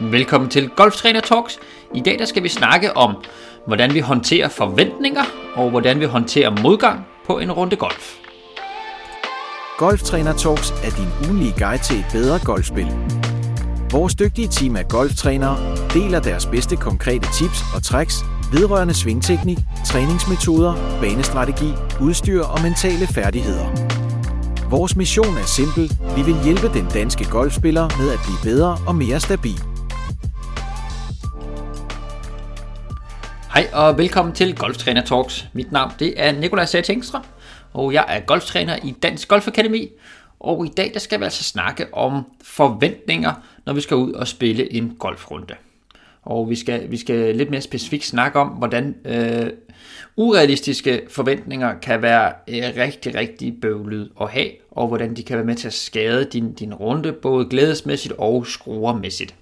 Velkommen til Golftræner Talks. I dag der skal vi snakke om, hvordan vi håndterer forventninger og hvordan vi håndterer modgang på en runde golf. Golftræner Talks er din ugenlige guide til et bedre golfspil. Vores dygtige team af golftrænere deler deres bedste konkrete tips og tricks vedrørende svingteknik, træningsmetoder, banestrategi, udstyr og mentale færdigheder. Vores mission er simpel. Vi vil hjælpe den danske golfspiller med at blive bedre og mere stabil. Hej og velkommen til Golftræner Talks. Mit navn det er Nikolaj Sats og jeg er golftræner i Dansk Golf Akademi. Og i dag der skal vi altså snakke om forventninger, når vi skal ud og spille en golfrunde. Og vi skal, vi skal lidt mere specifikt snakke om, hvordan øh, urealistiske forventninger kan være øh, rigtig, rigtig bøvlet at have, og hvordan de kan være med til at skade din, din runde, både glædesmæssigt og skruermæssigt.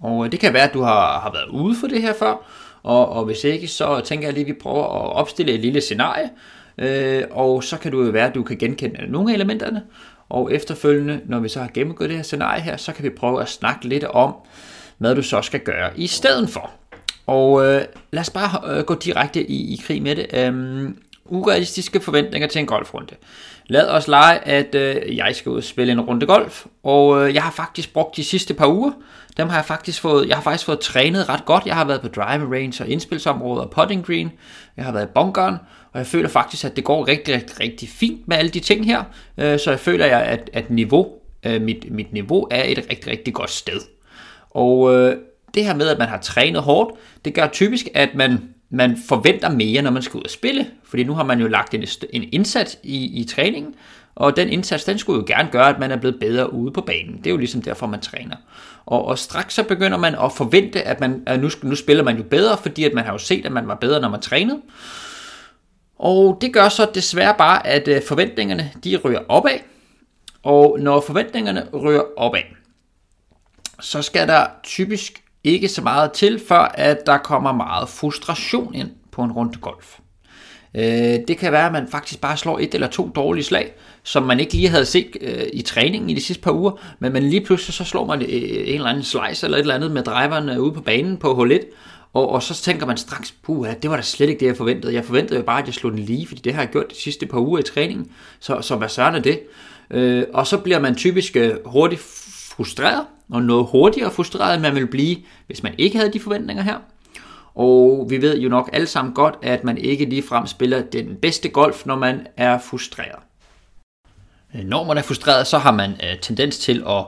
Og øh, det kan være, at du har, har været ude for det her før, og, og hvis ikke, så tænker jeg lige, at vi prøver at opstille et lille scenarie, øh, og så kan du jo være, at du kan genkende nogle af elementerne, og efterfølgende, når vi så har gennemgået det her scenarie her, så kan vi prøve at snakke lidt om, hvad du så skal gøre i stedet for. Og øh, lad os bare øh, gå direkte i, i krig med det. Øhm, urealistiske forventninger til en golfrunde. Lad os lege, at øh, jeg skal ud og spille en runde golf, og øh, jeg har faktisk brugt de sidste par uger, dem har jeg faktisk fået, jeg har faktisk fået trænet ret godt. Jeg har været på drive range og indspilsområder og putting green. Jeg har været i bunkeren, og jeg føler faktisk, at det går rigtig, rigtig, rigtig fint med alle de ting her. Øh, så jeg føler, at, at niveau, øh, mit, mit niveau er et rigtig, rigtig godt sted. Og øh, det her med, at man har trænet hårdt, det gør typisk, at man, man forventer mere, når man skal ud og spille. Fordi nu har man jo lagt en, en indsats i, i træningen, og den indsats, den skulle jo gerne gøre, at man er blevet bedre ude på banen. Det er jo ligesom derfor, man træner. Og, og straks så begynder man at forvente, at, man, at nu, nu spiller man jo bedre, fordi at man har jo set, at man var bedre, når man trænede. Og det gør så desværre bare, at øh, forventningerne de ryger opad. Og når forventningerne ryger opad, så skal der typisk ikke så meget til, før at der kommer meget frustration ind på en runde golf. Øh, det kan være, at man faktisk bare slår et eller to dårlige slag, som man ikke lige havde set øh, i træningen i de sidste par uger, men man lige pludselig så slår man øh, en eller anden slice eller et eller andet med driveren øh, ude på banen på hul 1, og, og så tænker man straks, puh, det var da slet ikke det, jeg forventede. Jeg forventede jo bare, at jeg slog den lige, fordi det har jeg gjort de sidste par uger i træningen, så, så hvad søren er det? Øh, og så bliver man typisk øh, hurtigt frustreret, og noget hurtigere frustreret, end man vil blive, hvis man ikke havde de forventninger her. Og vi ved jo nok alle sammen godt, at man ikke ligefrem spiller den bedste golf, når man er frustreret. Når man er frustreret, så har man øh, tendens til at,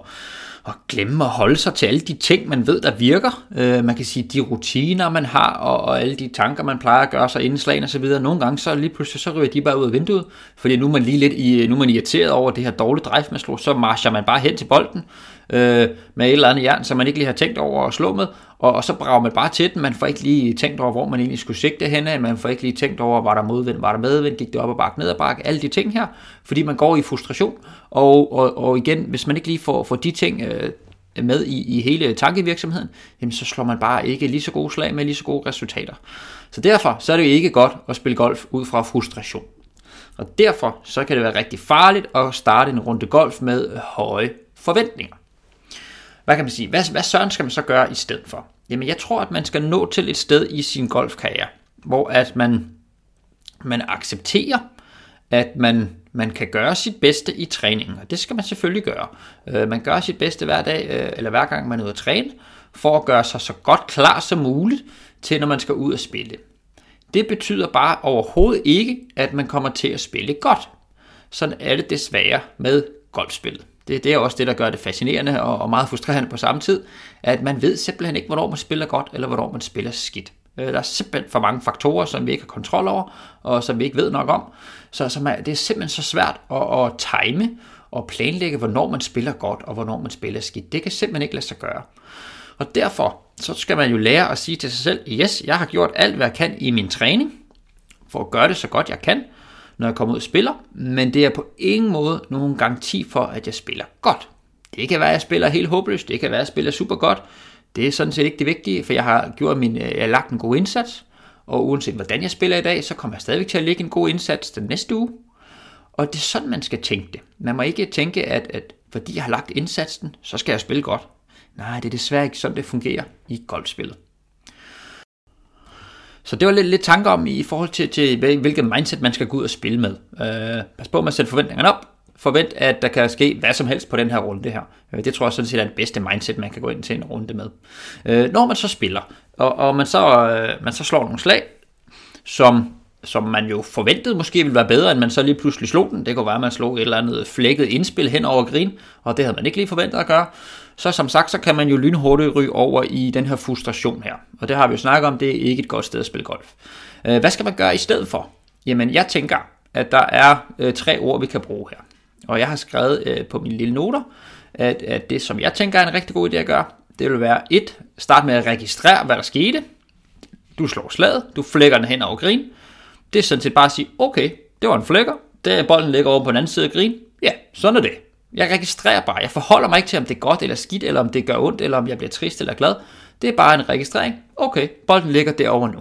at glemme at holde sig til alle de ting, man ved, der virker. Øh, man kan sige, de rutiner, man har, og, og alle de tanker, man plejer at gøre sig indslag og så videre. Nogle gange, så lige pludselig, så ryger de bare ud af vinduet, fordi nu er man lige lidt i, nu er man irriteret over det her dårlige drive, man slår, så marcher man bare hen til bolden, øh, med et eller andet jern, som man ikke lige har tænkt over at slå med, og, og så brager man bare til den. Man får ikke lige tænkt over, hvor man egentlig skulle sigte henne. Man får ikke lige tænkt over, var der modvind, var der medvind, gik det op og bakke, ned og bakke, alle de ting her, fordi man går i frustration. Og, og, og igen, hvis man ikke lige får, får de ting øh, med i, i hele tankevirksomheden, jamen så slår man bare ikke lige så gode slag med lige så gode resultater. Så derfor så er det jo ikke godt at spille golf ud fra frustration. Og derfor så kan det være rigtig farligt at starte en runde golf med høje forventninger hvad kan man sige, hvad, hvad søren skal man så gøre i stedet for? Jamen jeg tror, at man skal nå til et sted i sin golfkarriere, hvor at man, man accepterer, at man, man kan gøre sit bedste i træningen, og det skal man selvfølgelig gøre. Øh, man gør sit bedste hver dag, øh, eller hver gang man er ude at træne, for at gøre sig så godt klar som muligt til, når man skal ud og spille. Det betyder bare overhovedet ikke, at man kommer til at spille godt. Sådan er det desværre med golfspillet. Det, det er også det, der gør det fascinerende og, og meget frustrerende på samme tid, at man ved simpelthen ikke, hvornår man spiller godt, eller hvornår man spiller skidt. Øh, der er simpelthen for mange faktorer, som vi ikke har kontrol over, og som vi ikke ved nok om. Så, så man, det er simpelthen så svært at, at time og planlægge, hvornår man spiller godt, og hvornår man spiller skidt. Det kan simpelthen ikke lade sig gøre. Og derfor så skal man jo lære at sige til sig selv, yes, jeg har gjort alt, hvad jeg kan i min træning, for at gøre det så godt jeg kan, når jeg kommer ud og spiller, men det er på ingen måde nogen garanti for, at jeg spiller godt. Det kan være, at jeg spiller helt håbløst, det kan være, at jeg spiller super godt. Det er sådan set ikke det vigtige, for jeg har, gjort min, øh, jeg har lagt en god indsats, og uanset hvordan jeg spiller i dag, så kommer jeg stadigvæk til at lægge en god indsats den næste uge. Og det er sådan, man skal tænke det. Man må ikke tænke, at, at fordi jeg har lagt indsatsen, så skal jeg spille godt. Nej, det er desværre ikke sådan, det fungerer i golfspillet. Så det var lidt, lidt tanker om i forhold til, til hvilket mindset man skal gå ud og spille med. Øh, pas på med at sætte forventningerne op. Forvent, at der kan ske hvad som helst på den her runde her. Øh, det tror jeg sådan set er det bedste mindset, man kan gå ind til en runde med. Øh, når man så spiller, og, og man, så, øh, man så slår nogle slag, som som man jo forventede måske ville være bedre, end man så lige pludselig slog den. Det kunne være, at man slog et eller andet flækket indspil hen over grin, og det havde man ikke lige forventet at gøre. Så som sagt, så kan man jo lynhurtigt ryge over i den her frustration her. Og det har vi jo snakket om, det er ikke et godt sted at spille golf. Øh, hvad skal man gøre i stedet for? Jamen, jeg tænker, at der er øh, tre ord, vi kan bruge her. Og jeg har skrevet øh, på mine lille noter, at, at det, som jeg tænker er en rigtig god idé at gøre, det vil være et, start med at registrere, hvad der skete. Du slår slaget, du flækker den hen over grin, det er sådan set bare at sige, okay, det var en flækker, der bolden ligger over på den anden side af grin. Ja, sådan er det. Jeg registrerer bare. Jeg forholder mig ikke til, om det er godt eller skidt, eller om det gør ondt, eller om jeg bliver trist eller glad. Det er bare en registrering. Okay, bolden ligger derovre nu.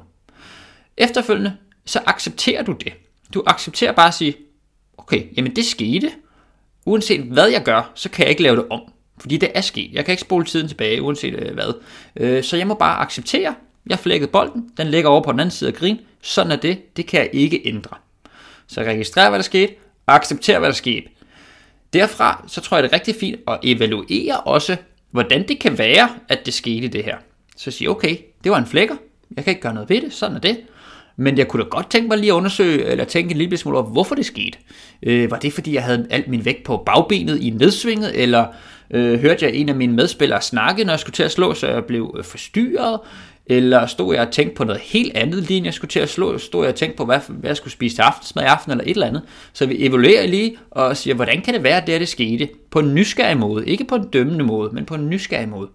Efterfølgende, så accepterer du det. Du accepterer bare at sige, okay, jamen det skete. Uanset hvad jeg gør, så kan jeg ikke lave det om. Fordi det er sket. Jeg kan ikke spole tiden tilbage, uanset øh, hvad. Øh, så jeg må bare acceptere, jeg flækkede bolden, den ligger over på den anden side af grin. Sådan er det, det kan jeg ikke ændre. Så registrer, hvad der skete, og accepter, hvad der skete. Derfra, så tror jeg, det er rigtig fint at evaluere også, hvordan det kan være, at det skete det her. Så sige, okay, det var en flækker, jeg kan ikke gøre noget ved det, sådan er det. Men jeg kunne da godt tænke mig lige at undersøge, eller tænke en lille smule over, hvorfor det skete. Øh, var det fordi, jeg havde alt min vægt på bagbenet i nedsvinget, eller øh, hørte jeg en af mine medspillere snakke, når jeg skulle til at slå, så jeg blev forstyrret? Eller stod jeg og tænkte på noget helt andet, lige jeg skulle til at slå? Stod jeg og tænkte på, hvad, hvad jeg skulle spise til aftensmad i aften, eller et eller andet? Så vi evaluerer lige og siger, hvordan kan det være, at det, det skete? På en nysgerrig måde. Ikke på en dømmende måde, men på en nysgerrig måde.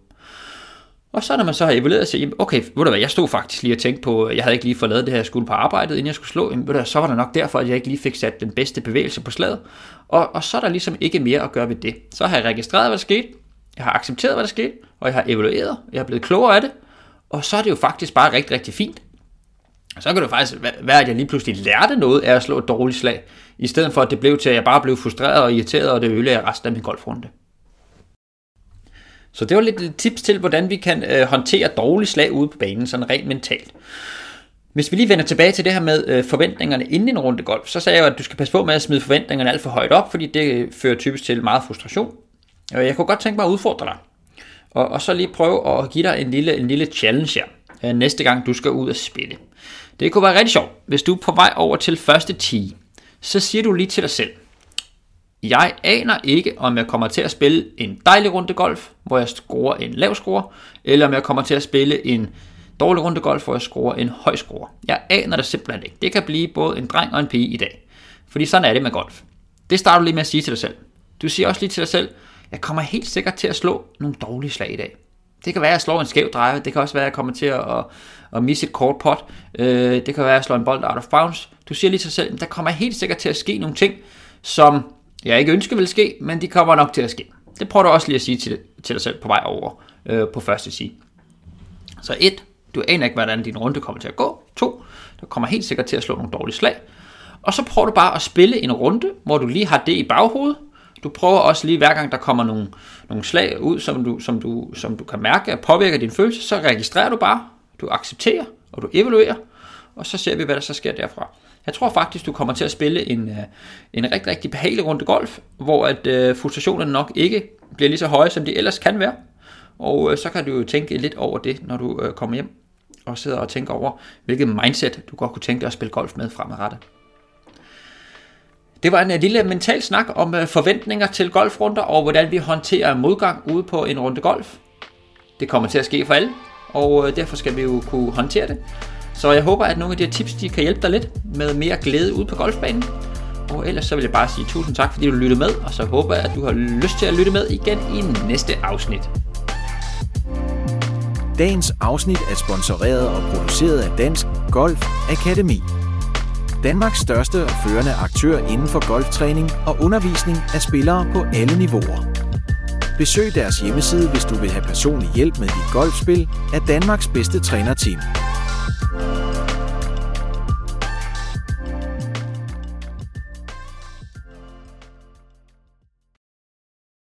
Og så når man så har evalueret, så okay, ved du hvad, jeg stod faktisk lige og tænkte på, jeg havde ikke lige fået lavet det her, jeg skulle på arbejdet, inden jeg skulle slå, jamen, ved du, så var det nok derfor, at jeg ikke lige fik sat den bedste bevægelse på slaget. Og, og så er der ligesom ikke mere at gøre ved det. Så har jeg registreret, hvad der skete, jeg har accepteret, hvad der skete, og jeg har evalueret, jeg er blevet klogere af det, og så er det jo faktisk bare rigtig, rigtig fint. Så kan det faktisk være, at jeg lige pludselig lærte noget af at slå et dårligt slag, i stedet for at det blev til, at jeg bare blev frustreret og irriteret, og det ødelagde resten af min golfrunde. Så det var lidt tips til, hvordan vi kan øh, håndtere dårlige slag ude på banen, sådan rent mentalt. Hvis vi lige vender tilbage til det her med øh, forventningerne inden en runde golf, så sagde jeg jo, at du skal passe på med at smide forventningerne alt for højt op, fordi det øh, fører typisk til meget frustration. Jeg kunne godt tænke mig at udfordre dig. Og, og så lige prøve at give dig en lille, en lille challenge her, øh, næste gang du skal ud og spille. Det kunne være rigtig sjovt, hvis du er på vej over til første tee, så siger du lige til dig selv, jeg aner ikke, om jeg kommer til at spille en dejlig runde golf, hvor jeg scorer en lav score, eller om jeg kommer til at spille en dårlig runde golf, hvor jeg scorer en høj score. Jeg aner det simpelthen ikke. Det kan blive både en dreng og en pige i dag. Fordi sådan er det med golf. Det starter du lige med at sige til dig selv. Du siger også lige til dig selv, jeg kommer helt sikkert til at slå nogle dårlige slag i dag. Det kan være, at jeg slår en skæv drive. Det kan også være, at jeg kommer til at, at, at misse et kort pot. Øh, det kan være, at jeg slår en bold out of bounds. Du siger lige til dig selv, der kommer helt sikkert til at ske nogle ting, som jeg ikke ønsker vil ske, men de kommer nok til at ske. Det prøver du også lige at sige til, til dig selv på vej over øh, på første side. Så et, du aner ikke, hvordan din runde kommer til at gå. To, du kommer helt sikkert til at slå nogle dårlige slag. Og så prøver du bare at spille en runde, hvor du lige har det i baghovedet, du prøver også lige hver gang der kommer nogle, nogle slag ud, som du, som, du, som du kan mærke påvirker din følelse, så registrerer du bare, du accepterer og du evaluerer, og så ser vi, hvad der så sker derfra. Jeg tror faktisk, du kommer til at spille en, øh, en rigtig, rigtig behagelig runde golf, hvor at øh, frustrationerne nok ikke bliver lige så høje, som de ellers kan være. Og øh, så kan du jo tænke lidt over det, når du øh, kommer hjem og sidder og tænker over, hvilket mindset du godt kunne tænke dig at spille golf med fremadrettet. Det var en øh, lille mental snak om øh, forventninger til golfrunder og hvordan vi håndterer modgang ude på en runde golf. Det kommer til at ske for alle, og øh, derfor skal vi jo kunne håndtere det. Så jeg håber, at nogle af de her tips de kan hjælpe dig lidt med mere glæde ude på golfbanen. Og ellers så vil jeg bare sige tusind tak, fordi du lyttede med, og så håber jeg, at du har lyst til at lytte med igen i næste afsnit. Dagens afsnit er sponsoreret og produceret af Dansk Golf Akademi. Danmarks største og førende aktør inden for golftræning og undervisning af spillere på alle niveauer. Besøg deres hjemmeside, hvis du vil have personlig hjælp med dit golfspil af Danmarks bedste trænerteam.